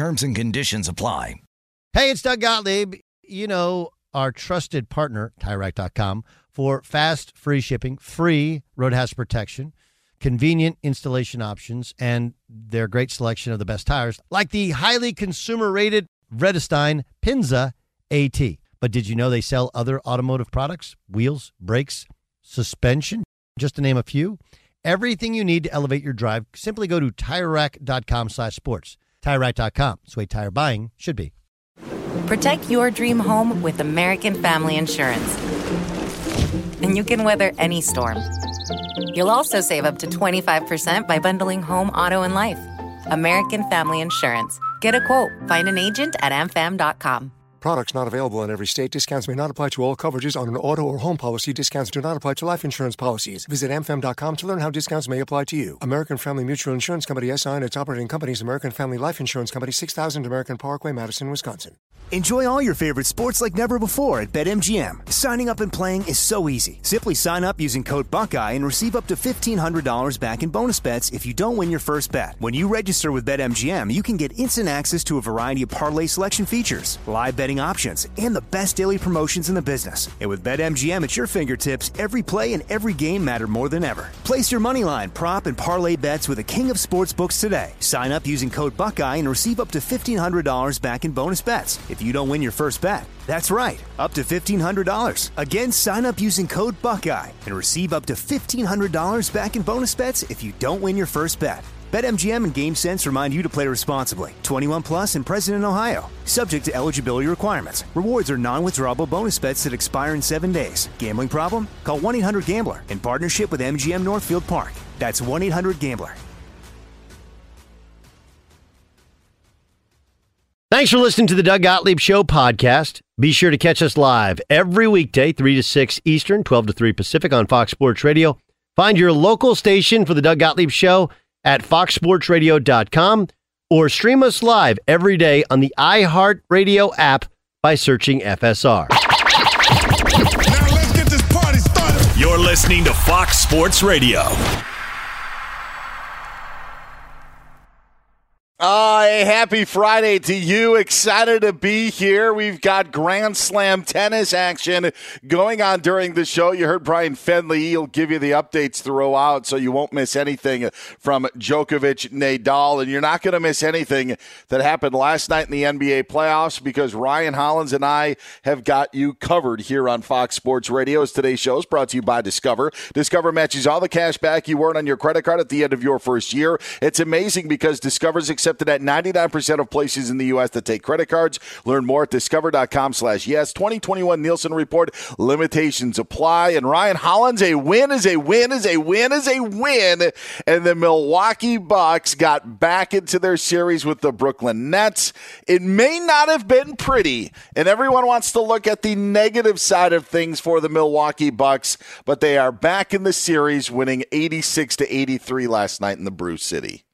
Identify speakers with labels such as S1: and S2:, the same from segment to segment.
S1: Terms and conditions apply.
S2: Hey, it's Doug Gottlieb. You know, our trusted partner, TireRack.com, for fast, free shipping, free road hazard protection, convenient installation options, and their great selection of the best tires, like the highly consumer rated Vredestein Pinza AT. But did you know they sell other automotive products? Wheels, brakes, suspension, just to name a few. Everything you need to elevate your drive, simply go to TireRack.com slash sports. TireRack.com. It's the way tire buying should be.
S3: Protect your dream home with American Family Insurance. And you can weather any storm. You'll also save up to 25% by bundling home, auto, and life. American Family Insurance. Get a quote. Find an agent at amfam.com.
S4: Products not available in every state. Discounts may not apply to all coverages on an auto or home policy. Discounts do not apply to life insurance policies. Visit amfam.com to learn how discounts may apply to you. American Family Mutual Insurance Company SI and its operating companies American Family Life Insurance Company 6000 American Parkway, Madison, Wisconsin.
S5: Enjoy all your favorite sports like never before at BetMGM. Signing up and playing is so easy. Simply sign up using code Buckeye and receive up to $1,500 back in bonus bets if you don't win your first bet. When you register with BetMGM, you can get instant access to a variety of parlay selection features, live betting options, and the best daily promotions in the business. And with BetMGM at your fingertips, every play and every game matter more than ever. Place your money line, prop, and parlay bets with the king of sportsbooks today. Sign up using code Buckeye and receive up to $1,500 back in bonus bets if you don't win your first bet. That's right, up to $1,500. Again, sign up using code Buckeye and receive up to $1,500 back in bonus bets if you don't win your first bet. BetMGM and GameSense remind you to play responsibly. 21 plus and present in Ohio. Subject to eligibility requirements. Rewards are non-withdrawable bonus bets that expire in seven days. Gambling problem? Call 1-800-GAMBLER in partnership with MGM Northfield Park. That's 1-800-GAMBLER.
S2: Thanks for listening to the Doug Gottlieb Show podcast. Be sure to catch us live every weekday, 3 to 6 Eastern, 12 to 3 Pacific on Fox Sports Radio. Find your local station for the Doug Gottlieb Show at foxsportsradio.com or stream us live every day on the iHeartRadio app by searching FSR.
S6: Now let's get this party started.
S7: You're listening to Fox Sports Radio.
S8: Uh, a happy Friday to you. Excited to be here. We've got Grand Slam tennis action going on during the show. You heard Brian Fenley. He'll give you the updates throughout so you won't miss anything from Djokovic Nadal. And you're not going to miss anything that happened last night in the NBA playoffs because Ryan Hollins and I have got you covered here on Fox Sports Radio. As today's show is brought to you by Discover. Discover matches all the cash back you earn on your credit card at the end of your first year. It's amazing because Discover's accepted at 99% of places in the U.S. that take credit cards. Learn more at discover.com slash yes. 2021 Nielsen Report. Limitations apply. And Ryan Hollins, a win is a win is a win is a win. And the Milwaukee Bucks got back into their series with the Brooklyn Nets. It may not have been pretty, and everyone wants to look at the negative side of things for the Milwaukee Bucks, but they are back in the series, winning 86 to 83 last night in the Brew City.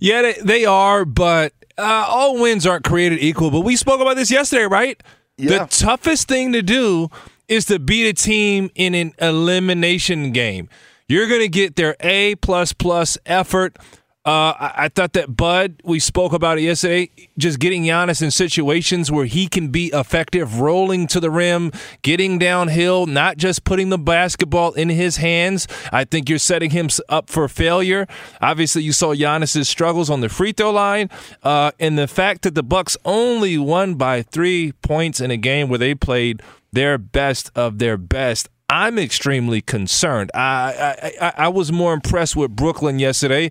S9: Yeah, they, they are, but uh, all wins aren't created equal. But we spoke about this yesterday, right?
S8: Yeah.
S9: The toughest thing to do is to beat a team in an elimination game. You're going to get their A plus plus effort. Uh, I, thought that Bud, we spoke about it yesterday, just getting Giannis in situations where he can be effective, rolling to the rim, getting downhill, not just putting the basketball in his hands. I think you're setting him up for failure. Obviously, you saw Giannis's struggles on the free throw line, uh, and the fact that the Bucks only won by three points in a game where they played their best of their best. I'm extremely concerned. I, I I I was more impressed with Brooklyn yesterday.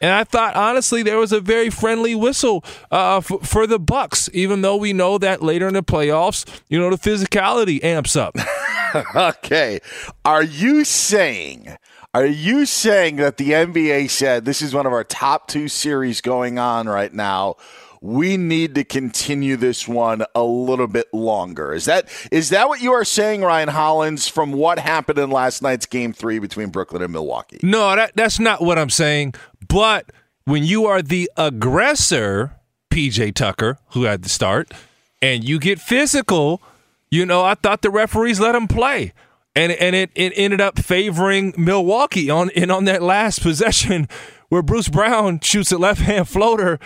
S9: And I thought, honestly, there was a very friendly whistle uh, f- for the Bucks, even though we know that later in the playoffs, you know, the physicality amps up.
S8: okay. Are you saying are you saying that the NBA said this is one of our top 2 series going on right now? We need to continue this one a little bit longer. Is that is that what you are saying, Ryan Hollins, from what happened in last night's game three between Brooklyn and Milwaukee?
S9: No, that, that's not what I'm saying. But when you are the aggressor, PJ Tucker, who had the start, and you get physical, you know, I thought the referees let him play. And and it, it ended up favoring Milwaukee on and on that last possession where Bruce Brown shoots a left hand floater.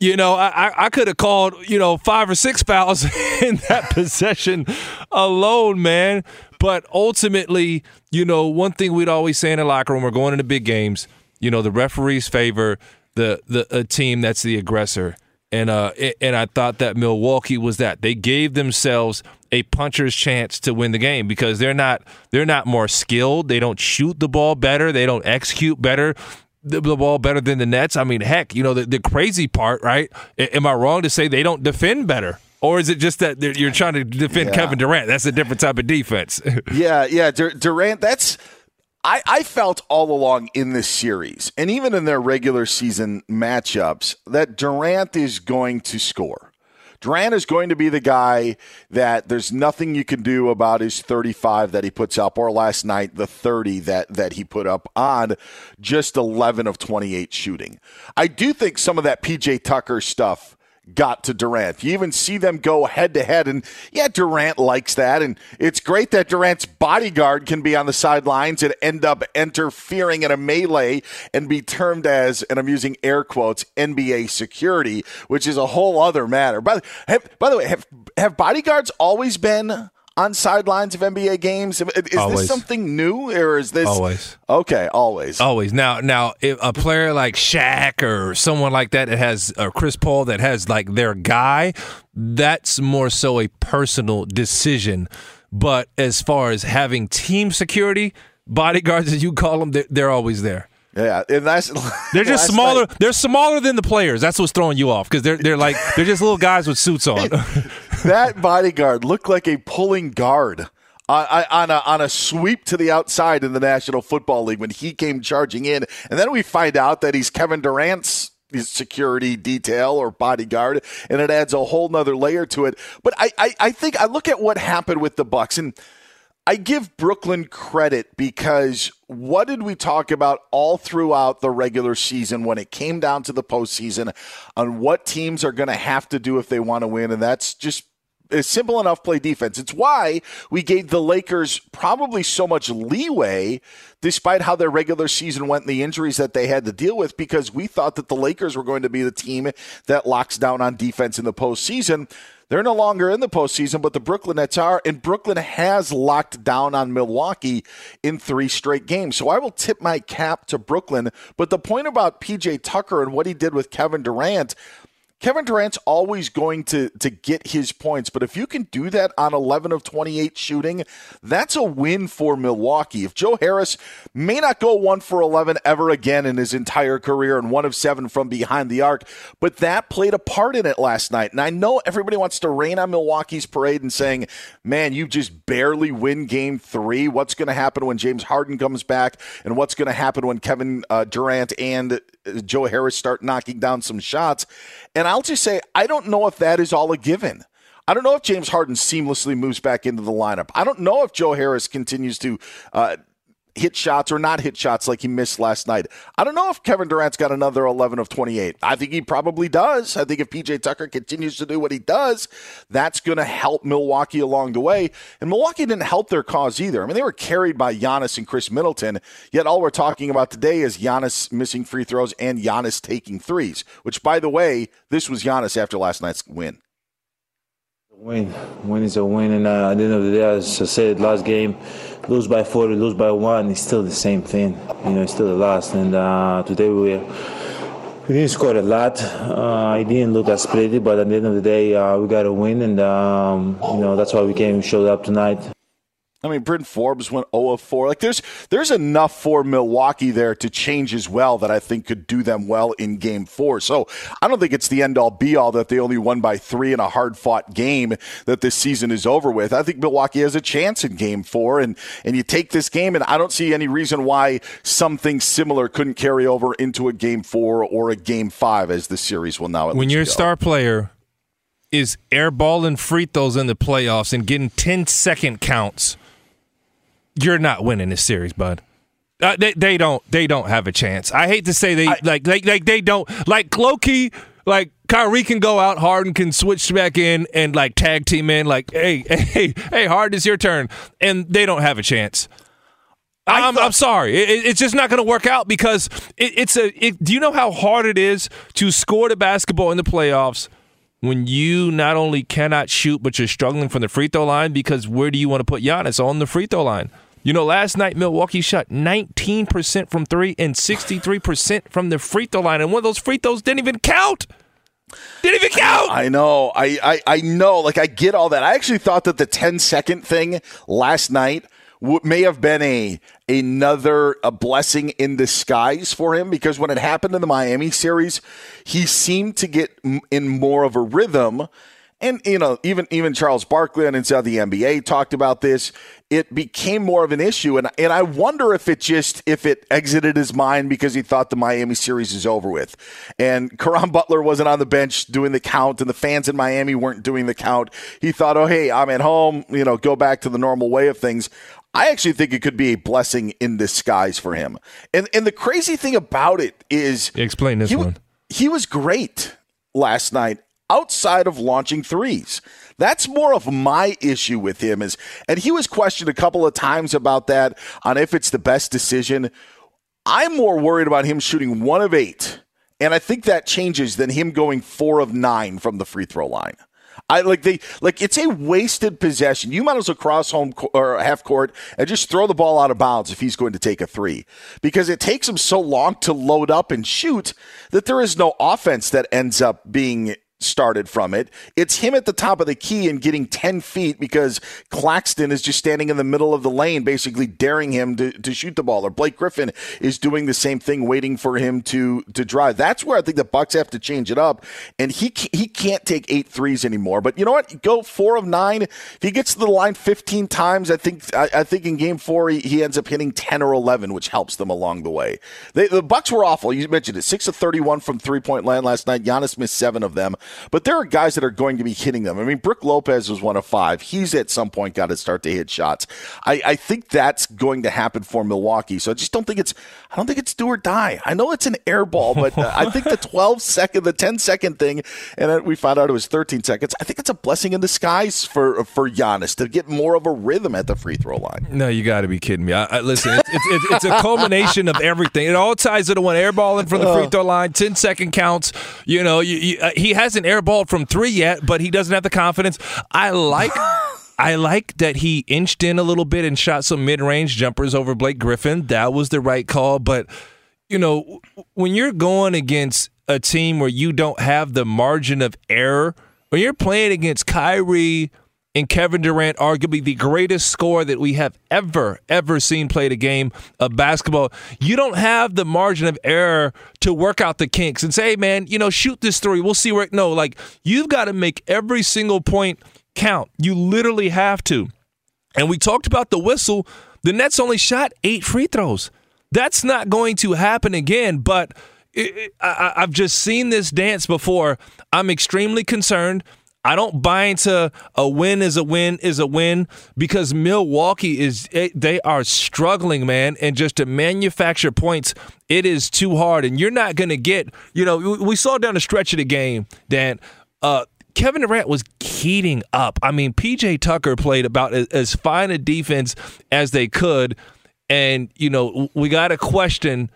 S9: You know, I, I could have called, you know, five or six fouls in that possession alone, man. But ultimately, you know, one thing we'd always say in the locker room, we're going into big games, you know, the referees favor the the a team that's the aggressor. And uh and I thought that Milwaukee was that. They gave themselves a puncher's chance to win the game because they're not they're not more skilled. They don't shoot the ball better. They don't execute better the, the ball better than the Nets. I mean, heck, you know the, the crazy part, right? Am I wrong to say they don't defend better? Or is it just that you're trying to defend yeah. Kevin Durant? That's a different type of defense.
S8: yeah, yeah, Dur- Durant. That's I, I felt all along in this series, and even in their regular season matchups, that Durant is going to score. Durant is going to be the guy that there's nothing you can do about his 35 that he puts up, or last night the 30 that that he put up on just 11 of 28 shooting. I do think some of that PJ Tucker stuff got to Durant. You even see them go head to head, and yeah, Durant likes that, and it's great that Durant's bodyguard can be on the sidelines and end up interfering in a melee and be termed as, and I'm using air quotes, NBA security, which is a whole other matter. By, have, by the way, have have bodyguards always been? On sidelines of NBA games? Is always. this something new, or is this
S9: always
S8: okay? Always,
S9: always. Now, now, if a player like Shaq or someone like that that has or Chris Paul that has like their guy, that's more so a personal decision. But as far as having team security, bodyguards as you call them, they're, they're always there.
S8: Yeah, and that's
S9: they're just smaller. Night. They're smaller than the players. That's what's throwing you off because they're they're like they're just little guys with suits on.
S8: that bodyguard looked like a pulling guard on, on, a, on a sweep to the outside in the National Football League when he came charging in, and then we find out that he's Kevin Durant's security detail or bodyguard, and it adds a whole nother layer to it. But I, I, I think I look at what happened with the Bucks and I give Brooklyn credit because what did we talk about all throughout the regular season when it came down to the postseason on what teams are going to have to do if they want to win? And that's just it's simple enough play defense. It's why we gave the Lakers probably so much leeway despite how their regular season went and the injuries that they had to deal with because we thought that the Lakers were going to be the team that locks down on defense in the postseason. They're no longer in the postseason, but the Brooklyn Nets are, and Brooklyn has locked down on Milwaukee in three straight games. So I will tip my cap to Brooklyn. But the point about PJ Tucker and what he did with Kevin Durant, Kevin Durant's always going to to get his points, but if you can do that on 11 of 28 shooting, that's a win for Milwaukee. If Joe Harris may not go 1 for 11 ever again in his entire career and 1 of 7 from behind the arc, but that played a part in it last night. And I know everybody wants to rain on Milwaukee's parade and saying, "Man, you just barely win game 3. What's going to happen when James Harden comes back and what's going to happen when Kevin uh, Durant and Joe Harris start knocking down some shots?" And I'll just say, I don't know if that is all a given. I don't know if James Harden seamlessly moves back into the lineup. I don't know if Joe Harris continues to uh, hit shots or not hit shots like he missed last night. I don't know if Kevin Durant's got another 11 of 28. I think he probably does. I think if PJ Tucker continues to do what he does, that's going to help Milwaukee along the way. And Milwaukee didn't help their cause either. I mean, they were carried by Giannis and Khris Middleton, yet all we're talking about today is Giannis missing free throws and Giannis taking threes, which, by the way, this was Giannis after last night's win.
S10: Win. Win is a win. And uh, at the end of the day, as I said, last game, lose by four, lose by one, it's still the same thing. You know, it's still the last. And uh, today we we didn't score a lot. Uh, it didn't look as pretty, but at the end of the day, uh, we got a win, and um, you know that's why we came and showed up tonight.
S8: I mean, Bryn Forbes went 0 of 4. Like, there's there's enough for Milwaukee there to change as well that I think could do them well in Game Four. So I don't think it's the end all be all that they only won by three in a hard fought game that this season is over with. I think Milwaukee has a chance in Game Four, and and you take this game, and I don't see any reason why something similar couldn't carry over into a Game Four or a Game Five, as the series will now.
S9: when your star player is airballing free throws in the playoffs and getting 10 second counts you're not winning this series, bud. Uh, they they don't they don't have a chance. I hate to say they I, like like like they don't like Loki like Kyrie can go out, Harden can switch back in and like tag team in like hey hey hey Harden it's your turn and they don't have a chance. I'm, thought, I'm sorry. It, it's just not going to work out because it, it's a. It, do you know how hard it is to score the basketball in the playoffs when you not only cannot shoot, but you're struggling from the free throw line because where do you want to put Giannis on the free throw line? You know, last night Milwaukee shot 19% from three and 63% from the free throw line, and one of those free throws didn't even count. Didn't even count.
S8: I know. I, I, I know. Like I get all that. I actually thought that the 10 second thing last night may have been a another a blessing in disguise for him because when it happened in the Miami series, he seemed to get in more of a rhythm. And you know, even even Charles Barkley and inside the NBA talked about this. It became more of an issue, and and I wonder if it just if it exited his mind because he thought the Miami series is over with, and Caron Butler wasn't on the bench doing the count, and the fans in Miami weren't doing the count. He thought, oh hey, I'm at home, you know, go back to the normal way of things. I actually think it could be a blessing in disguise for him. And and the crazy thing about it is
S9: explain this
S8: he,
S9: one.
S8: He was great last night outside of launching threes. That's more of my issue with him is and he was questioned a couple of times about that on if it's the best decision. I'm more worried about him shooting 1 of 8. And I think that changes than him going 4 of 9 from the free throw line. I like they like it's a wasted possession. You might as well cross home or half court and just throw the ball out of bounds if he's going to take a three, because it takes him so long to load up and shoot that there is no offense that ends up being started from it. It's him at the top of the key and getting 10 feet because Claxton is just standing in the middle of the lane, basically daring him to, to shoot the ball. Or Blake Griffin is doing the same thing, waiting for him to, to drive. That's where I think the Bucks have to change it up. And he, he can't take eight threes anymore. But you know what? Go four of nine. If he gets to the line 15 times, I think, I, I think in game four, he, he, ends up hitting 10 or 11, which helps them along the way. They, the Bucks were awful. You mentioned it. Six of 31 from three point land last night. Giannis missed seven of them. But there are guys that are going to be hitting them. I mean, Brook Lopez was one of five. He's at some point got to start to hit shots. I, I think that's going to happen for Milwaukee. So I just don't think it's I don't think it's do or die. I know it's an air ball, but I think the 12 second, the 10 second thing, and we found out it was 13 seconds. I think it's a blessing in disguise for for Giannis to get more of a rhythm at the free throw line.
S9: No, you got to be kidding me. I, I, listen, it's, it's, it's, a culmination of everything. It all ties into one air ball in from the free throw line, 10 second counts. You know, you, you, uh, he hasn't airballed from three yet, but he doesn't have the confidence. I like. I like that he inched in a little bit and shot some mid-range jumpers over Blake Griffin. That was the right call, but you know, when you're going against a team where you don't have the margin of error, when you're playing against Kyrie and Kevin Durant, arguably the greatest scorer that we have ever, ever seen play a game of basketball. You don't have the margin of error to work out the kinks and say, hey, man, you know, shoot this three. We'll see where. No, like, you've got to make every single point count. You literally have to. And we talked about the whistle. The Nets only shot eight free throws. That's not going to happen again, but. It, it, I, I've just seen this dance before. I'm extremely concerned. I don't buy into a win is a win is a win because Milwaukee is eh, they are struggling, man, and just to manufacture points, it is too hard, and you're not going to get. You know, we saw down the stretch of the game that. Uh, Kevin Durant was heating up. I mean, PJ Tucker played about as fine a defense as they could. And, you know, we got to question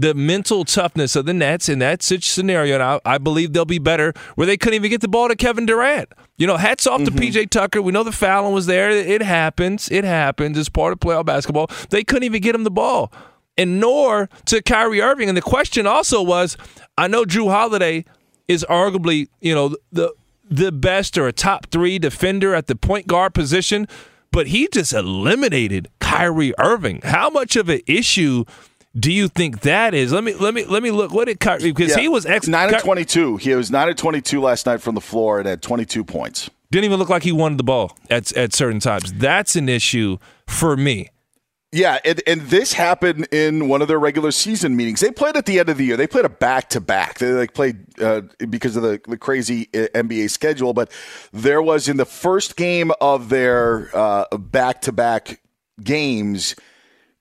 S9: the mental toughness of the Nets in that such scenario. And I, I, believe they'll be better where they couldn't even get the ball to Kevin Durant. You know, hats off mm-hmm. to PJ Tucker. We know the fouling was there. It happens. It happens. It's part of playoff basketball. They couldn't even get him the ball. And nor to Kyrie Irving. And the question also was I know Jrue Holiday is arguably, you know, the the best or a top three defender at the point guard position. but he just eliminated Kyrie Irving. How much of an issue do you think that is? Let me let me let me look. What did Kyrie? Because
S8: Yeah.
S9: he was ex-
S8: nine
S9: Ky-
S8: of twenty-two. He was nine of twenty-two last night from the floor and had twenty-two points.
S9: Didn't even look like he wanted the ball at at certain times. That's an issue for me.
S8: Yeah, and, and this happened in one of their regular season meetings. They played at the end of the year. They played a back to back. They like played uh, because of the, the crazy uh, NBA schedule. But there was in the first game of their back to back games.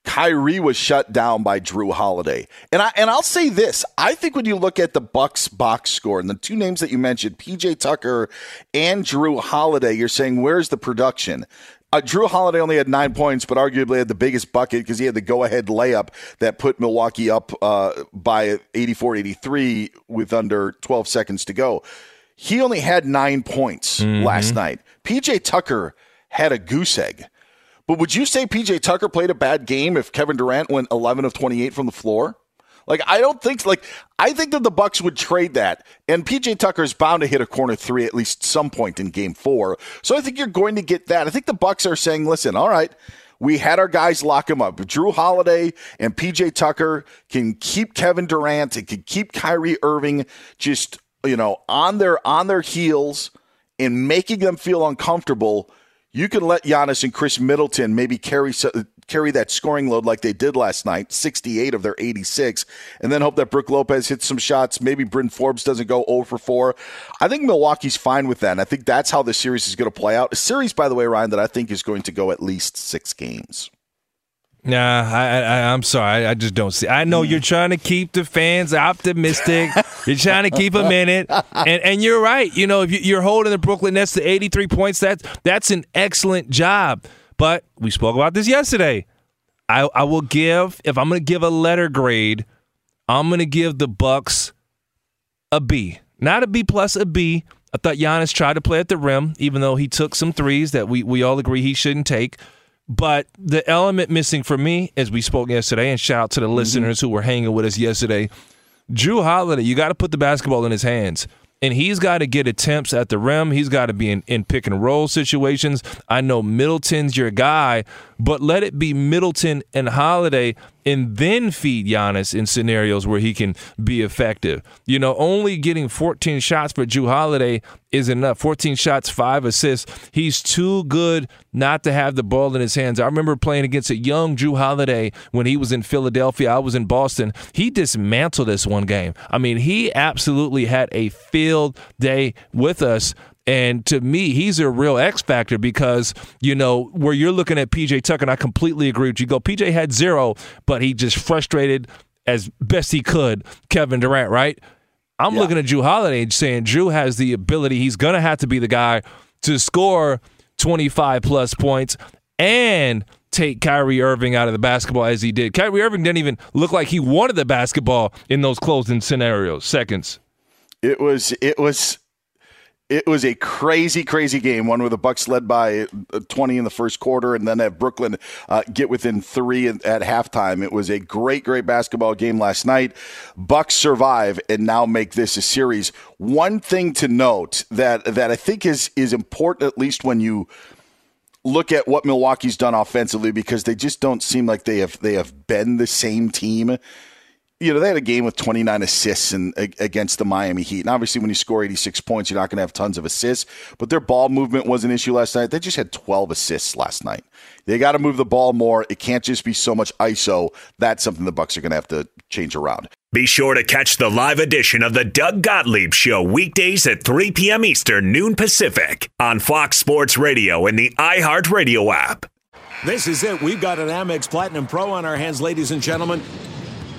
S8: Kyrie was shut down by Jrue Holiday. And I and I'll say this, I think when you look at the Bucks box score and the two names that you mentioned, PJ Tucker and Jrue Holiday, you're saying where's the production? Uh, Jrue Holiday only had nine points, but arguably had the biggest bucket because he had the go ahead layup that put Milwaukee up uh, by 84 83 with under 12 seconds to go. He only had nine points last night. PJ Tucker had a goose egg. But would you say PJ Tucker played a bad game if Kevin Durant went 11 of 28 from the floor? Like I don't think like I think that the Bucks would trade that, and PJ Tucker is bound to hit a corner three at least some point in Game Four. So I think you're going to get that. I think the Bucks are saying, "Listen, all right, we had our guys lock him up. Jrue Holiday and PJ Tucker can keep Kevin Durant and can keep Kyrie Irving just you know on their on their heels and making them feel uncomfortable." You can let Giannis and Khris Middleton maybe carry carry that scoring load like they did last night, 68 of their 86, and then hope that Brook Lopez hits some shots. Maybe Bryn Forbes doesn't go 0 for 4. I think Milwaukee's fine with that. And I think that's how the series is going to play out. A series, by the way, Ryan, that I think is going to go at least six games.
S9: Nah, I, I, I'm sorry. I, I just don't see. I know you're trying to keep the fans optimistic. you're trying to keep them in it, and and you're right. You know, if you- you're holding the Brooklyn Nets to 83 points, that's that's an excellent job. But we spoke about this yesterday. I I will give if I'm going to give a letter grade, I'm going to give the Bucks a B, not a B plus, a B. I thought Giannis tried to play at the rim, even though he took some threes that we we all agree he shouldn't take. But the element missing for me, as we spoke yesterday, and shout out to the mm-hmm. listeners who were hanging with us yesterday, Jrue Holiday, you got to put the basketball in his hands. And he's got to get attempts at the rim. He's got to be in, in pick and roll situations. I know Middleton's your guy, but let it be Middleton and Holiday and then feed Giannis in scenarios where he can be effective. You know, only getting 14 shots for Jrue Holiday is enough. 14 shots, five assists. He's too good not to have the ball in his hands. I remember playing against a young Jrue Holiday when he was in Philadelphia. I was in Boston. He dismantled us one game. I mean, he absolutely had a field day with us. And to me, he's a real X factor because, you know, where you're looking at PJ Tucker, and I completely agree with you. Go, PJ had zero, but he just frustrated as best he could Kevin Durant, right? I'm looking at Jrue Holiday and saying Jrue has the ability, he's going to have to be the guy to score 25 plus points and take Kyrie Irving out of the basketball as he did. Kyrie Irving didn't even look like he wanted the basketball in those closing scenarios, seconds.
S8: It was it was it was a crazy, crazy game. One where the Bucks led by uh, 20 in the first quarter, and then have Brooklyn uh, get within three at, at halftime. It was a great, great basketball game last night. Bucks survive and now make this a series. One thing to note that that I think is is important, at least when you look at what Milwaukee's done offensively, because they just don't seem like they have they have been the same team you know, they had a game with 29 assists in, against the Miami Heat. And obviously, when you score 86 points, you're not going to have tons of assists. But their ball movement was an issue last night. They just had 12 assists last night. They got to move the ball more. It can't just be so much ISO. That's something the Bucks are going to have to change around.
S7: Be sure to catch the live edition of the Doug Gottlieb Show weekdays at 3 p.m. Eastern, noon Pacific on Fox Sports Radio and the iHeartRadio app.
S11: This is it. We've got an Amex Platinum Pro on our hands, ladies and gentlemen.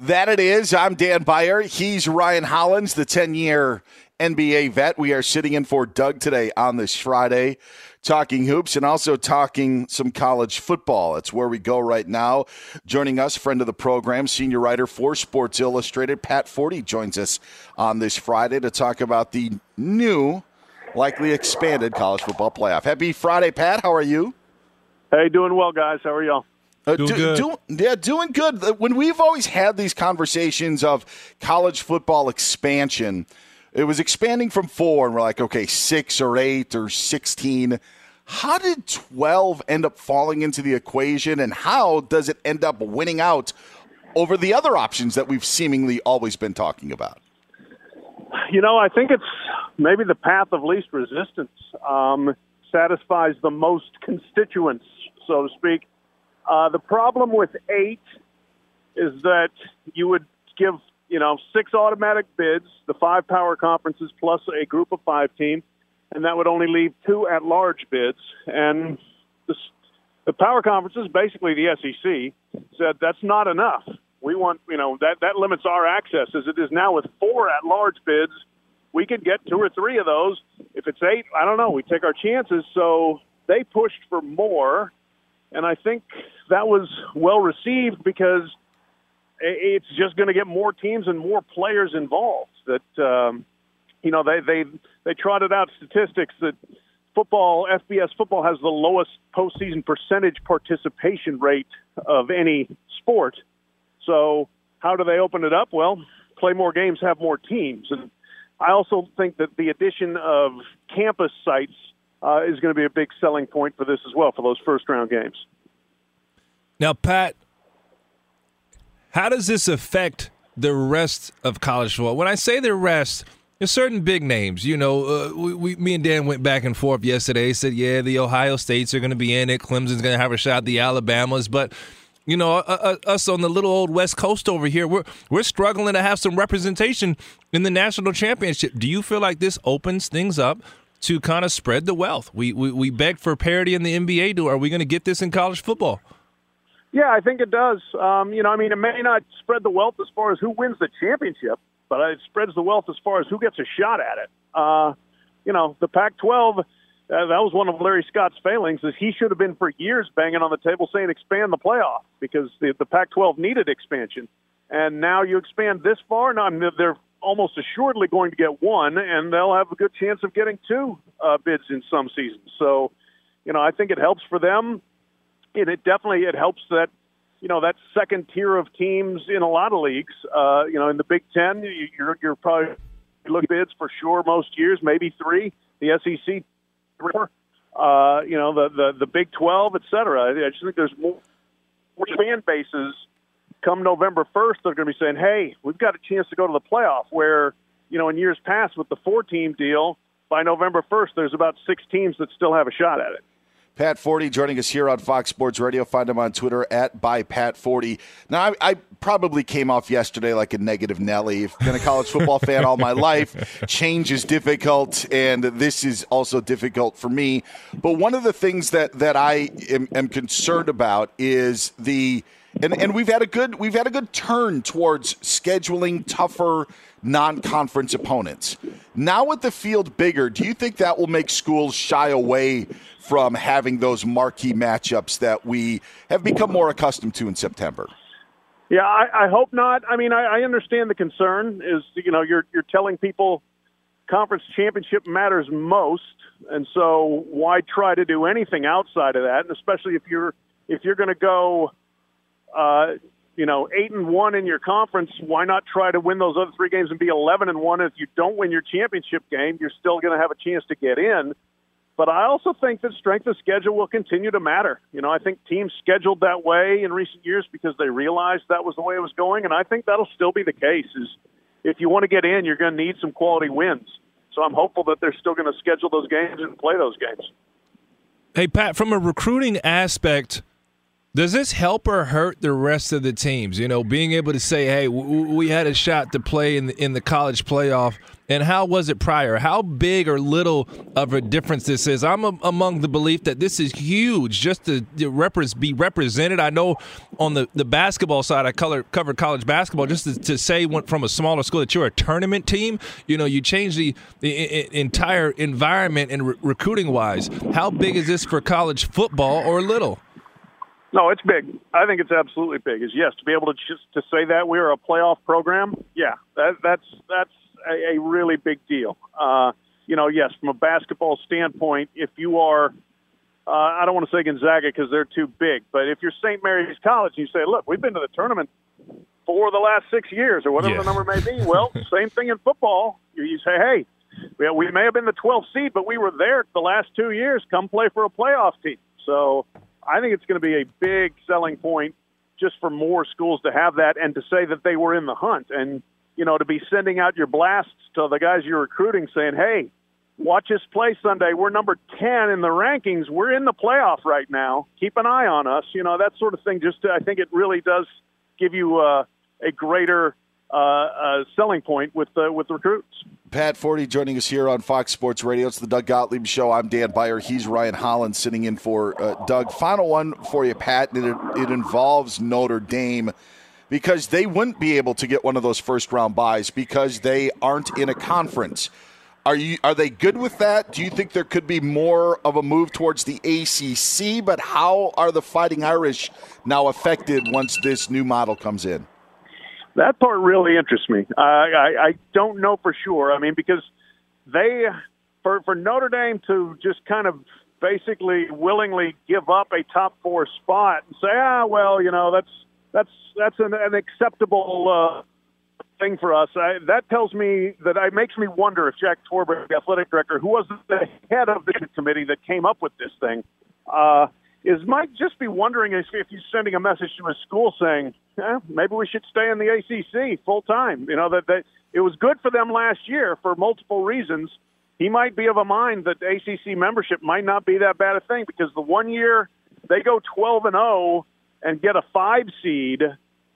S8: That it is. I'm Dan Beyer. He's Ryan Hollins, the 10 year NBA vet. We are sitting in for Doug today on this Friday, talking hoops and also talking some college football. That's where we go right now. Joining us, friend of the program, senior writer for Sports Illustrated, Pat Forde, joins us on this Friday to talk about the new, likely expanded college football playoff. Happy Friday, Pat. How are you?
S12: Hey, doing well, guys. How are y'all?
S8: Uh,
S12: Doing
S8: do-
S12: good.
S8: do- yeah, doing good. Uh, When we've always had these conversations of college football expansion, it was expanding from four, and we're like, okay, six or eight or 16. How did 12 end up falling into the equation, and how does it end up winning out over the other options that we've seemingly always been talking about?
S12: You know, I think it's maybe the path of least resistance um, satisfies the most constituents, so to speak. Uh, the problem with eight is that you would give, you know, six automatic bids, the five power conferences plus a group of five team, and that would only leave two at large bids. And the, the power conferences, basically the SEC, said that's not enough. We want, you know, that, that limits our access as it is now with four at large bids. We could get two or three of those. If it's eight, I don't know. We take our chances. So they pushed for more. And I think that was well received because it's just going to get more teams and more players involved. That um, you know they they they trotted out statistics that football FBS football has the lowest postseason percentage participation rate of any sport. So how do they open it up? Well, play more games, have more teams, and I also think that the addition of campus sites uh, is going to be a big selling point for this as well for those first round games.
S9: Now, Pat, how does this affect the rest of college football? When I say the rest, there's certain big names. You know, uh, we, we, me and Dan went back and forth yesterday. Said, yeah, the Ohio States are going to be in it. Clemson's going to have a shot. The Alabamas, but you know, uh, uh, us on the little old West Coast over here, we're we're struggling to have some representation in the national championship. Do you feel like this opens things up to kind of spread the wealth? We we, we beg for parity in the NBA. Do are we going to get this in college football?
S12: Yeah, I think it does. Um, you know, I mean, it may not spread the wealth as far as who wins the championship, but it spreads the wealth as far as who gets a shot at it. Uh, you know, the Pac-12. Uh, that was one of Larry Scott's failings. Is he should have been for years banging on the table saying expand the playoff because the, the Pac-12 needed expansion, and now you expand this far. Now I mean, they're almost assuredly going to get one, and they'll have a good chance of getting two uh, bids in some seasons. So, you know, I think it helps for them and it definitely it helps that you know that second tier of teams in a lot of leagues. Uh, you know, in the Big Ten, you're you're probably look bids for sure most years, maybe three. The SEC, four. Uh, you know, the the the Big Twelve, et cetera. I just think there's more fan bases come November first. They're going to be saying, "Hey, we've got a chance to go to the playoff." Where you know, in years past with the four team deal, by November first, there's about six teams that still have a shot at it.
S8: Pat Forde joining us here on Fox Sports Radio. Find him on Twitter at by Pat Forde. Now, I, I, probably came off yesterday like a negative Nelly. I've been a college football fan all my life. Change is difficult, and this is also difficult for me. But one of the things that that I am, am concerned about is the and and we've had a good we've had a good turn towards scheduling tougher non-conference opponents. Now with the field bigger, do you think that will make schools shy away from having those marquee matchups that we have become more accustomed to in September?
S12: Yeah, I, I hope not. I mean, I, I understand the concern is you know you're you're telling people conference championship matters most, and so why try to do anything outside of that? And especially if you're if you're going to go, uh, you know, eight and one in your conference, why not try to win those other three games and be eleven and one? If you don't win your championship game, you're still going to have a chance to get in. But I also think that strength of schedule will continue to matter. You know, I think teams scheduled that way in recent years because they realized that was the way it was going, and I think that'll still be the case. Is if you want to get in, you're going to need some quality wins. So I'm hopeful that they're still going to schedule those games and play those games.
S9: Hey Pat, from a recruiting aspect, does this help or hurt the rest of the teams? You know, being able to say, "Hey, we had a shot to play in the, in the college playoff," and how was it prior? How big or little of a difference this is? I'm a, among the belief that this is huge, just to, to be represented. I know on the, the basketball side, I color, covered college basketball. Just to, to say from a smaller school that you're a tournament team, you know, you change the, the entire environment and re- recruiting wise. How big is this for college football or little?
S12: No, it's big. I think it's absolutely big. Is yes to be able to just to say that we are a playoff program. Yeah, that, that's that's a, a really big deal. Uh, you know, yes, from a basketball standpoint, if you are, uh, I don't want to say Gonzaga because they're too big, but if you're St. Mary's College, and you say, look, we've been to the tournament for the last six years or whatever the number may be. Well, same thing in football. You, you say, hey, we, we may have been the 12th seed, but we were there the last two years. Come play for a playoff team. So I think it's going to be a big selling point just for more schools to have that and to say that they were in the hunt and you know to be sending out your blasts to the guys you're recruiting saying, "Hey, watch us play Sunday. We're number 10 in the rankings. We're in the playoff right now. Keep an eye on us." You know, that sort of thing just to, I think it really does give you uh, a greater uh, uh, selling point with uh, with recruits.
S8: Pat Forde joining us here on Fox Sports Radio. It's the Doug Gottlieb Show. I'm Dan Beyer. He's Ryan Hollins sitting in for uh, Doug. Final one for you, Pat. It, it involves Notre Dame because they wouldn't be able to get one of those first round buys because they aren't in a conference. Are you are they good with that? Do you think there could be more of a move towards the ACC? But how are the Fighting Irish now affected once this new model comes in?
S12: That part really interests me. Uh, I, I don't know for sure. I mean, because they, for, for Notre Dame to just kind of basically willingly give up a top four spot and say, ah, well, you know, that's that's that's an, an acceptable uh, thing for us. I, that tells me that it makes me wonder if Jack Swarbrick, the athletic director, who was the head of the committee that came up with this thing, uh, is might just be wondering if, if he's sending a message to his school saying, eh, maybe we should stay in the ACC full time. You know that that it was good for them last year for multiple reasons. He might be of a mind that ACC membership might not be that bad a thing because the one year they go 12 and 0 and get a five seed,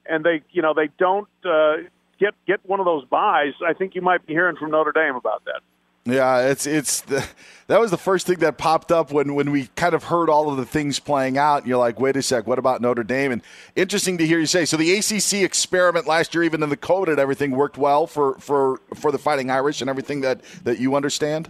S12: and they you know they don't uh, get get one of those buys. I think you might be hearing from Notre Dame about that.
S8: Yeah, it's it's the, that was the first thing that popped up when when we kind of heard all of the things playing out. And you're like, wait a sec, what about Notre Dame? And interesting to hear you say. So the ACC experiment last year, even in the COVID and everything, worked well for for for the Fighting Irish and everything that that you understand.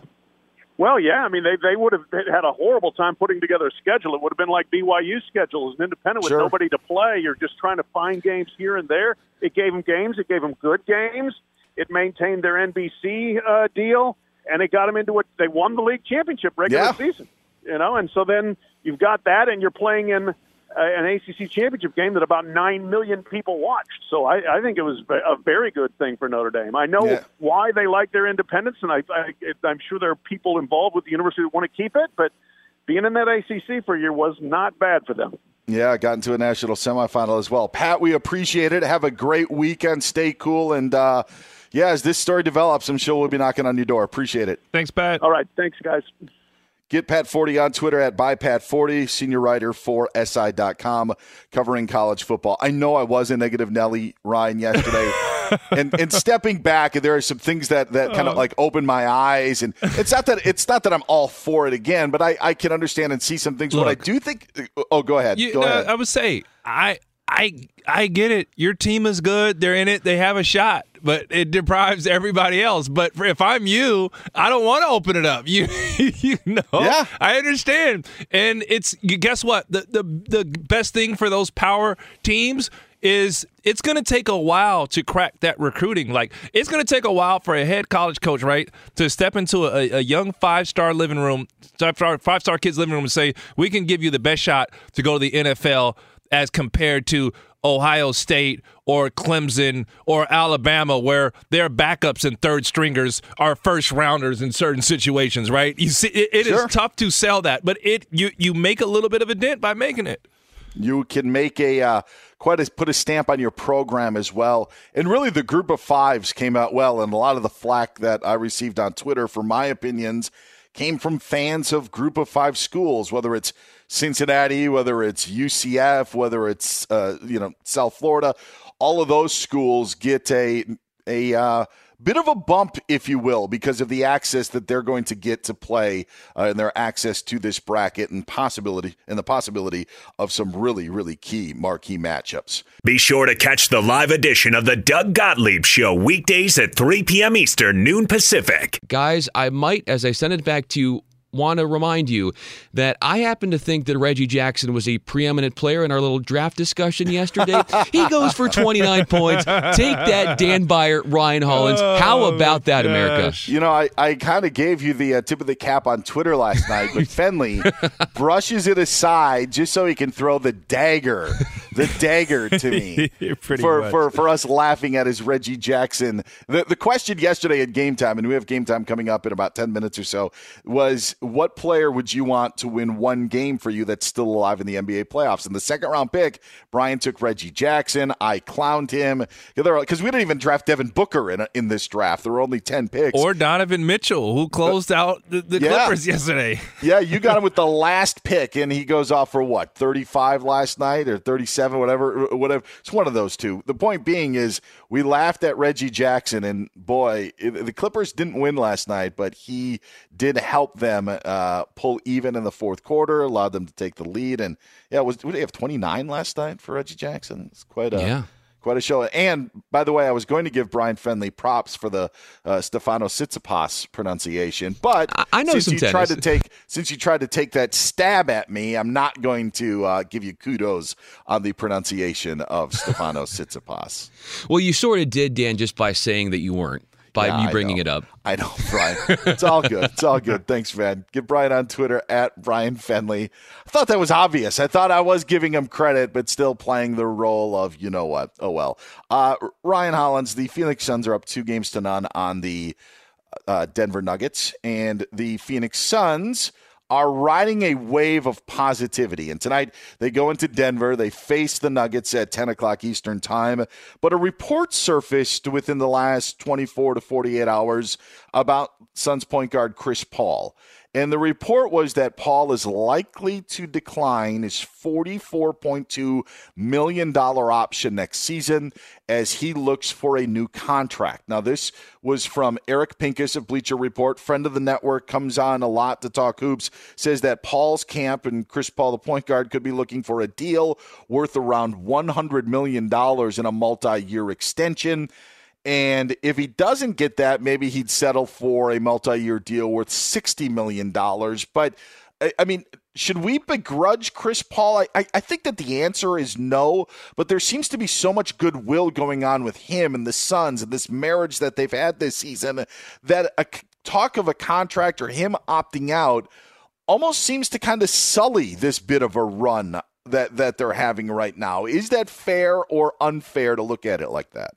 S12: Well, yeah, I mean they they would have had a horrible time putting together a schedule. It would have been like BYU's schedule as an independent with
S8: Sure.
S12: nobody to play. You're just trying to find games here and there. It gave them games. It gave them good games. It maintained their NBC uh, deal, and it got them into it. They won the league championship regular
S8: Yeah.
S12: season, you know. And so then you've got that, and you're playing in uh, an ACC championship game that about nine million people watched. So I, I think it was a very good thing for Notre Dame. I know
S8: Yeah.
S12: why they like their independence, and I, I, I'm sure there are people involved with the university that want to keep it. But being in that ACC for a year was not bad for them.
S8: Yeah, got into a national semifinal as well. Pat, we appreciate it. Have a great weekend. Stay cool, and uh, yeah, as this story develops, I'm sure we'll be knocking on your door. Appreciate it.
S9: Thanks, Pat.
S12: All right, thanks, guys.
S8: Get Pat Forde on Twitter at ByPatForde, senior writer for SI.com, covering college football. I know I was a negative Nelly Ryan yesterday. and, and stepping back, there are some things that, that kind of oh. like open my eyes. And it's not that it's not that I'm all for it again, but I, I can understand and see some things. what I do think oh go ahead.
S9: You,
S8: go
S9: no,
S8: ahead.
S9: I would say I I I get it. Your team is good. They're in it. They have a shot, but it deprives everybody else. But if I'm you, I don't want to open it up. You you know.
S8: Yeah.
S9: I understand. And it's guess what? The the the best thing for those power teams is it's going to take a while to crack that recruiting. Like it's going to take a while for a head college coach, right, to step into a, a young five star living room, five star kids living room, and say we can give you the best shot to go to the NFL as compared to Ohio State or Clemson or Alabama, where their backups and third stringers are first rounders in certain situations, right? You see, it, it is
S8: Sure.
S9: tough to sell that, but it you you make a little bit of a dent by making it.
S8: you can make a uh, quite a put a stamp on your program as well. And really, the group of fives came out well, and a lot of the flack that I received on Twitter for my opinions came from fans of group of five schools, whether it's Cincinnati, whether it's UCF, whether it's uh, you know South Florida. All of those schools get a a uh, bit of a bump, if you will, because of the access that they're going to get to play uh, and their access to this bracket and possibility and the possibility of some really, really key marquee matchups.
S7: Be sure to catch the live edition of the Doug Gottlieb Show weekdays at 3 p.m. Eastern, noon Pacific.
S13: Guys, I might, as I send it back to you, want to remind you that I happen to think that Reggie Jackson was a preeminent player in our little draft discussion yesterday. he goes for 29 points. Take that, Dan Beyer, Ryan Hollins. How about that, America?
S8: You know, I, I kind of gave you the uh, tip of the cap on Twitter last night, but Fenley brushes it aside just so he can throw the dagger, the dagger to me
S9: Pretty
S8: for,
S9: much.
S8: for for us laughing at his Reggie Jackson. The the question yesterday at game time, and we have game time coming up in about ten minutes or so, was what player would you want to win one game for you that's still alive in the NBA playoffs? In the second round pick, Brian took Reggie Jackson. I clowned him because we didn't even draft Devin Booker in in this draft. There were only ten picks.
S9: Or Donovan Mitchell, who closed uh, out the, the
S8: Yeah.
S9: Clippers yesterday.
S8: yeah, you got him with the last pick, and he goes off for what thirty five last night or thirty seven, whatever, whatever. It's one of those two. The point being is we laughed at Reggie Jackson, and boy, the Clippers didn't win last night, but he did help them uh, pull even in the fourth quarter, allowed them to take the lead, and yeah, was what did he have twenty nine last night for Reggie Jackson? It's quite a
S13: Yeah.
S8: Quite a show. And by the way, I was going to give Brian Fenley props for the uh, Stefano Tsitsipas pronunciation, but
S13: I- I know
S8: since you tried to take since you tried to take that stab at me, I'm not going to uh, give you kudos on the pronunciation of Stefano Tsitsipas.
S13: Well, you sort of did, Dan, just by saying that you weren't, by
S8: Yeah,
S13: you bringing it up.
S8: I know, Brian. It's all good. It's all good. Thanks, man. Get Brian on Twitter at Brian Fenley. I thought that was obvious. I thought I was giving him credit, but still playing the role of you know what. Oh well. Uh, Ryan Hollins, the Phoenix Suns are up two games to none on the uh, Denver Nuggets, and the Phoenix Suns are riding a wave of positivity. And tonight they go into Denver. They face the Nuggets at 10 o'clock Eastern Time. But a report surfaced within the last 24 to 48 hours about Suns point guard Chris Paul. And the report was that Paul is likely to decline his $44.2 million option next season as he looks for a new contract. Now, this was from Eric Pincus of Bleacher Report, friend of the network, comes on a lot to talk hoops, says that Paul's camp and Chris Paul, the point guard, could be looking for a deal worth around $100 million in a multi year extension. And if he doesn't get that, maybe he'd settle for a multi year deal worth $60 million. But, I mean, should we begrudge Chris Paul? I, I, think that the answer is no, but there seems to be so much goodwill going on with him and the Suns and this marriage that they've had this season that a talk of a contract or him opting out almost seems to kind of sully this bit of a run that, that they're having right now. Is that fair or unfair to look at it like that?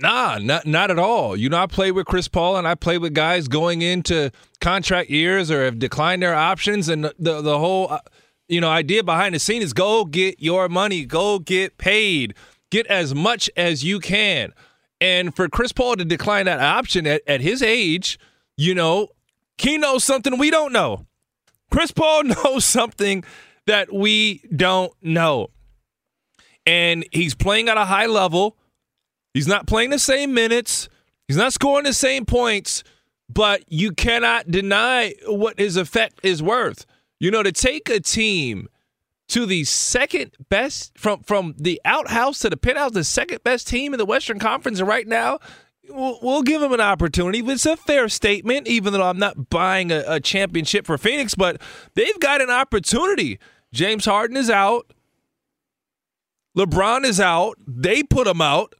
S9: Nah, not not at all. You know, I play with Chris Paul and I play with guys going into contract years or have declined their options, and the the whole uh, you know idea behind the scene is go get your money, go get paid, get as much as you can. And for Chris Paul to decline that option at, at his age, you know, he knows something we don't know. Chris Paul knows something that we don't know. And he's playing at a high level He's not playing the same minutes. He's not scoring the same points, but you cannot deny what his effect is worth. You know, to take a team to the second best from from the outhouse to the penthouse, the second best team in the Western Conference right now. We'll, we'll give him an opportunity. It's a fair statement, even though I'm not buying a, a championship for Phoenix, but they've got an opportunity. James Harden is out. LeBron is out. They put him out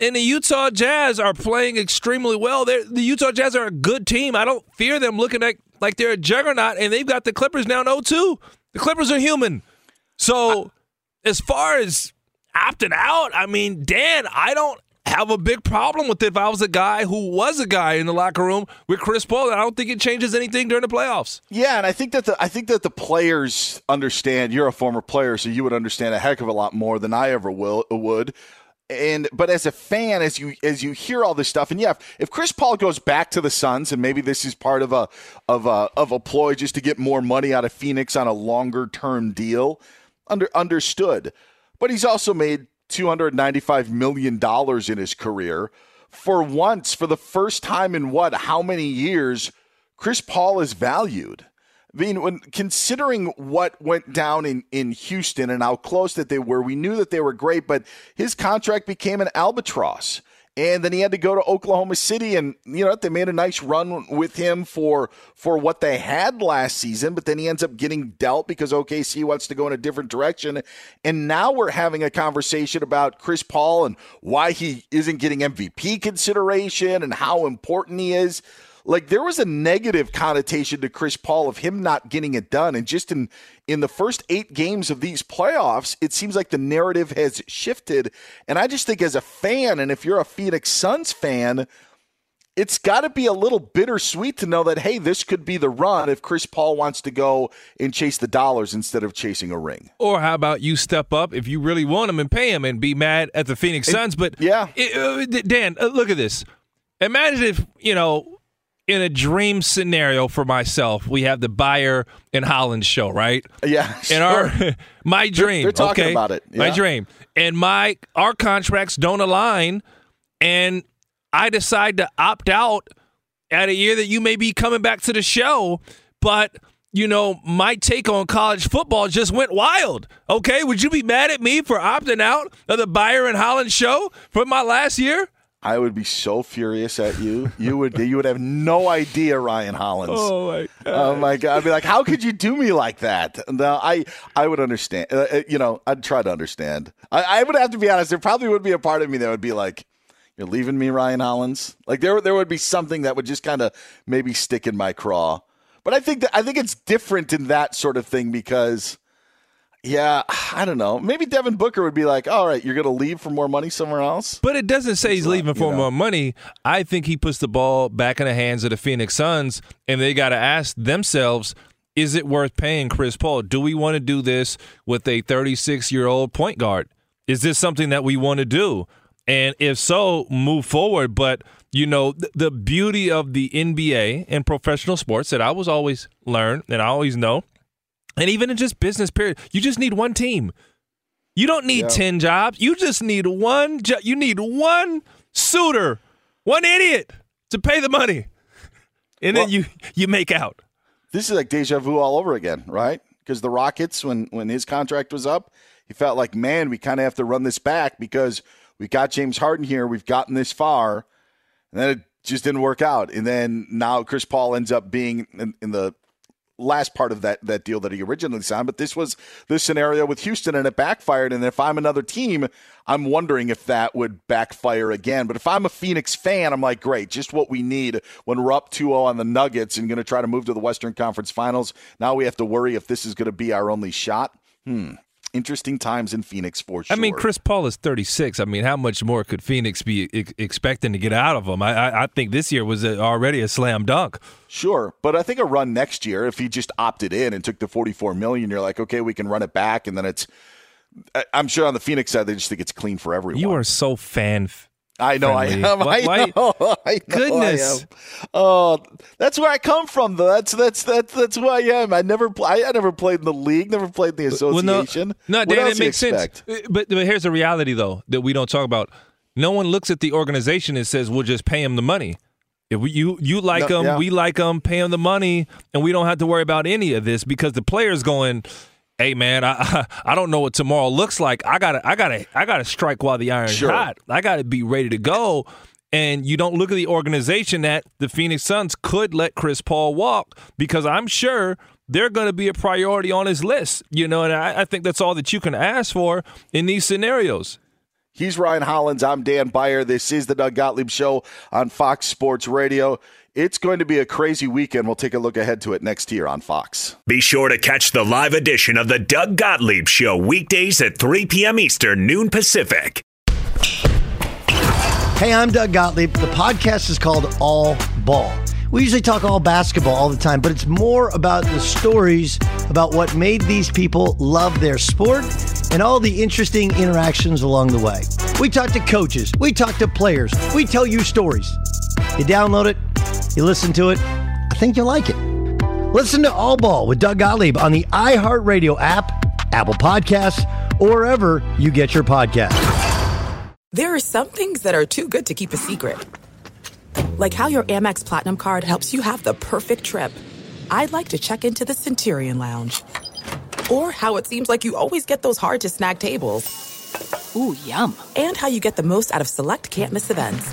S9: and the Utah Jazz are playing extremely well. They're, the Utah Jazz are a good team. I don't fear them looking like, like they're a juggernaut, and they've got the Clippers now 0 2. The Clippers are human. So, as far as opting out, I mean, Dan, I don't have a big problem with it if I was a guy who was a guy in the locker room with Chris Paul. I don't think it changes anything during the playoffs.
S8: Yeah, and I think that the I think that the players understand. You're a former player, so you would understand a heck of a lot more than I ever will would and but as a fan as you as you hear all this stuff and yeah if, chris paul goes back to the suns and maybe this is part of a of a of a ploy just to get more money out of phoenix on a longer term deal under understood. But he's also made 295 million dollars in his career. For once for the first time in what how many years chris paul is valued I mean, when considering what went down in, in Houston and how close that they were, we knew that they were great, but his contract became an albatross. And then he had to go to Oklahoma City, and you know they made a nice run with him for for what they had last season. But then he ends up getting dealt because OKC wants to go in a different direction. And now we're having a conversation about Chris Paul and why he isn't getting MVP consideration and how important he is like there was a negative connotation to Chris Paul of him not getting it done. And just in in the first eight games of these playoffs, it seems like the narrative has shifted. And I just think as a fan, and if you're a Phoenix Suns fan, it's got to be a little bittersweet to know that hey, this could be the run if Chris Paul wants to go and chase the dollars instead of chasing a ring.
S9: Or how about you step up if you really want him and pay him and be mad at the Phoenix Suns? But
S8: yeah,
S9: it, uh, Dan, uh, look at this. Imagine if you know in a dream scenario for myself, we have the Beyer and Hollins show, right?
S8: Yeah.
S9: Sure. And our my dream.
S8: They're, they're talking
S9: okay?
S8: about it.
S9: Yeah. My dream. And my our contracts don't align and I decide to opt out at a year that you may be coming back to the show, but you know, my take on college football just went wild. Okay, would you be mad at me for opting out of the Beyer and Hollins show for my last year?
S8: I would be so furious at you. You would you would have no idea, Ryan Hollins.
S9: Oh my god!
S8: Oh my god! I'd be like, how could you do me like that? No, I I would understand. Uh, uh, you know, I'd try to understand. I, I would have to be honest. There probably would be a part of me that would be like, "You're leaving me, Ryan Hollins." Like there there would be something that would just kind of maybe stick in my craw. But I think that I think it's different in that sort of thing because Yeah, I don't know. Maybe Devin Booker would be like, "All right, you're going to leave for more money somewhere else."
S9: But it doesn't say he's leaving for
S8: know.
S9: more money. I think he puts the ball back in the hands of the Phoenix Suns, and they got to ask themselves: Is it worth paying Chris Paul? Do we want to do this with a 36 year old point guard? Is this something that we want to do? And if so, move forward. But you know, th- the beauty of the NBA and professional sports that I was always learn and I always know, and even in just business period, you just need one team. You don't need
S8: Yeah.
S9: 10 jobs. You just need one jo- you need one suitor, one idiot to pay the money. And then you you make out.
S8: This is like deja vu all over again, right? Because the Rockets, when when his contract was up, he felt like, man, we kind of have to run this back because we got James Harden here, we've gotten this far, and then it just didn't work out. And then now Chris Paul ends up being in, in the last part of that that deal that he originally signed. But this was the scenario with Houston, and it backfired. And if I'm another team, I'm wondering if that would backfire again. But if I'm a Phoenix fan, I'm like, great, just what we need when we're up 2-0 on the Nuggets and going to try to move to the Western Conference Finals. Now we have to worry if this is going to be our only shot. Hmm. Interesting times in Phoenix for sure.
S9: I mean, Chris Paul is 36. I mean, how much more could Phoenix be ex- expecting to get out of him? I, I, I think this year was a, already a slam dunk.
S8: Sure, but I think a run next year, if he just opted in and took the forty-four million, you're like, okay, we can run it back, and then it's. I'm sure on the Phoenix side, they just think it's clean for everyone.
S9: You are so fan.
S8: I know I am.
S9: Why-
S8: I know. I know
S9: Goodness.
S8: I. Oh, that's where I come from, though. That's that's that's that's who I am. I never play. I never played in the league. Never played in the
S9: Well, no-
S8: association.
S9: no,
S8: What
S9: Dan, it makes sense. Uh, But, but here's the reality, though, that we don't talk about. No one looks at the organization and says, "We'll just pay him the money." If we, you you like
S8: No,
S9: them,
S8: yeah.
S9: we like them, pay him the money, and we don't have to worry about any of this because the players going. Hey man, I I don't know what tomorrow looks like. I gotta I gotta I gotta strike while the iron's
S8: Sure.
S9: hot. I gotta be ready to go. And you don't look at the organization that the Phoenix Suns could let Chris Paul walk because I'm sure they're going to be a priority on his list. You know, and I, I think that's all that you can ask for in these scenarios.
S8: He's Ryan Hollins. I'm Dan Beyer. This is the Doug Gottlieb Show on Fox Sports Radio. It's going to be a crazy weekend. We'll take a look ahead to it next year on Fox.
S7: Be sure to catch the live edition of the Doug Gottlieb Show weekdays at 3 p.m. Eastern, noon Pacific.
S2: Hey, I'm Doug Gottlieb. The podcast is called All Ball. We usually talk all basketball all the time, but it's more about the stories about what made these people love their sport and all the interesting interactions along the way. We talk to coaches, we talk to players, we tell you stories. You download it, you listen to it, I think you'll like it. Listen to All Ball with Doug Gottlieb on the iHeartRadio app, Apple Podcasts, or wherever you get your podcasts.
S14: There are some things that are too good to keep a secret. Like how your Amex Platinum card helps you have the perfect trip. I'd like to check into the Centurion Lounge. Or how it seems like you always get those hard to snag tables. Ooh, yum. And how you get the most out of select can't miss events.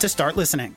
S15: to start listening.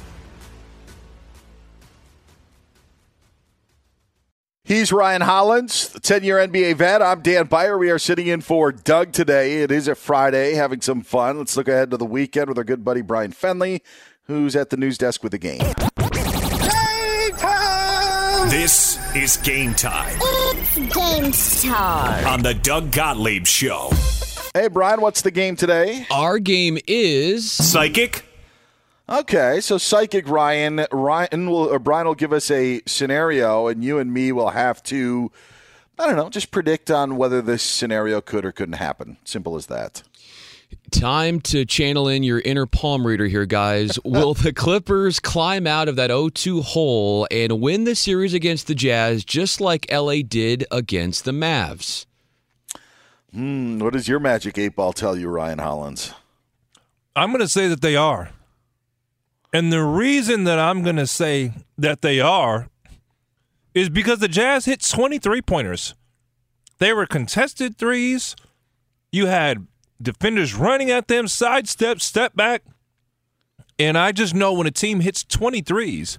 S8: He's Ryan Hollins, 10 year NBA vet. I'm Dan Beyer. We are sitting in for Doug today. It is a Friday, having some fun. Let's look ahead to the weekend with our good buddy Brian Fenley, who's at the news desk with the game. Game time!
S7: This is game time
S16: It's game time.
S7: on the Doug Gottlieb Show.
S8: Hey, Brian, what's the game today?
S13: Our game is
S7: Psychic.
S8: Okay, so psychic Ryan, Ryan will or Brian will give us a scenario, and you and me will have to, I don't know, just predict on whether this scenario could or couldn't happen. Simple as that.
S13: Time to channel in your inner palm reader here, guys. Will the Clippers climb out of that 0 2 hole and win the series against the Jazz just like LA did against the Mavs?
S8: Hmm, what does your magic eight ball tell you, Ryan Hollins?
S9: I'm going to say that they are. And the reason that I'm going to say that they are is because the Jazz hit 23 pointers. They were contested threes. You had defenders running at them, sidestep, step back. And I just know when a team hits 23s,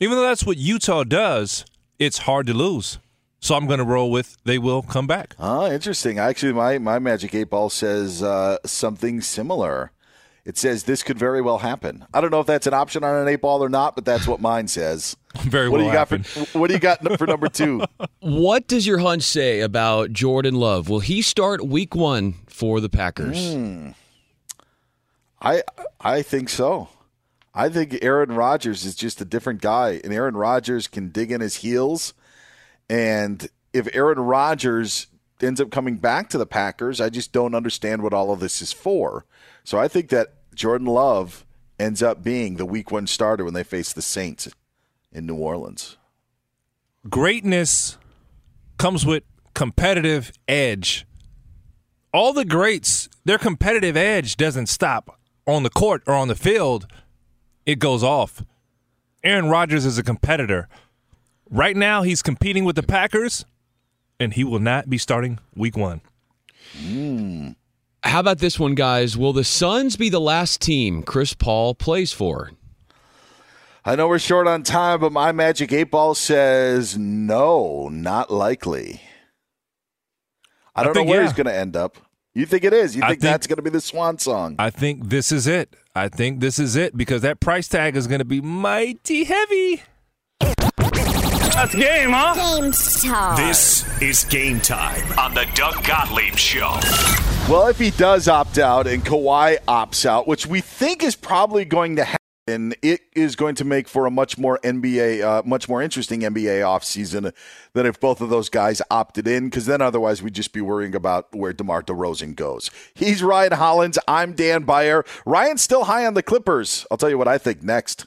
S9: even though that's what Utah does, it's hard to lose. So I'm going to roll with they will come back.
S8: Oh, interesting. Actually, my, my magic eight ball says uh, something similar. It says this could very well happen. I don't know if that's an option on an eight ball or not, but that's what mine says.
S9: Very
S8: what
S9: well
S8: do you got for What do you got for number two?
S13: What does your hunch say about Jordan Love? Will he start week one for the Packers?
S8: Hmm. I I think so. I think Aaron Rodgers is just a different guy, and Aaron Rodgers can dig in his heels. And if Aaron Rodgers ends up coming back to the Packers, I just don't understand what all of this is for. So I think that Jordan Love ends up being the week one starter when they face the Saints in New Orleans.
S9: greatness comes with competitive edge. All the greats, their competitive edge doesn't stop on the court or on the field, it goes off. Aaron Rodgers is a competitor. Right now, he's competing with the Packers, and he will not be starting week one. Hmm.
S13: How about this one, guys? Will the Suns be the last team Chris Paul plays for?
S8: I know we're short on time, but my magic eight ball says no, not likely. I
S9: I
S8: don't know
S9: think,
S8: where
S9: yeah.
S8: he's going to end up. You think it is? You think,
S9: think-
S8: that's going to be the swan song?
S9: I think this is it. I think this is it because that price tag is going to be mighty heavy.
S16: That's game, huh? Game time.
S7: This is game time on the Doug Gottlieb Show.
S8: Well, if he does opt out and Kawhi opts out, which we think is probably going to happen. and it is going to make for a much more NBA, uh, much more interesting NBA offseason than if both of those guys opted in, because then otherwise we'd just be worrying about where DeMar DeRozan goes. He's Ryan Hollins. I'm Dan Beyer. Ryan's still high on the Clippers. I'll tell you what I think next.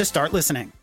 S15: to start listening.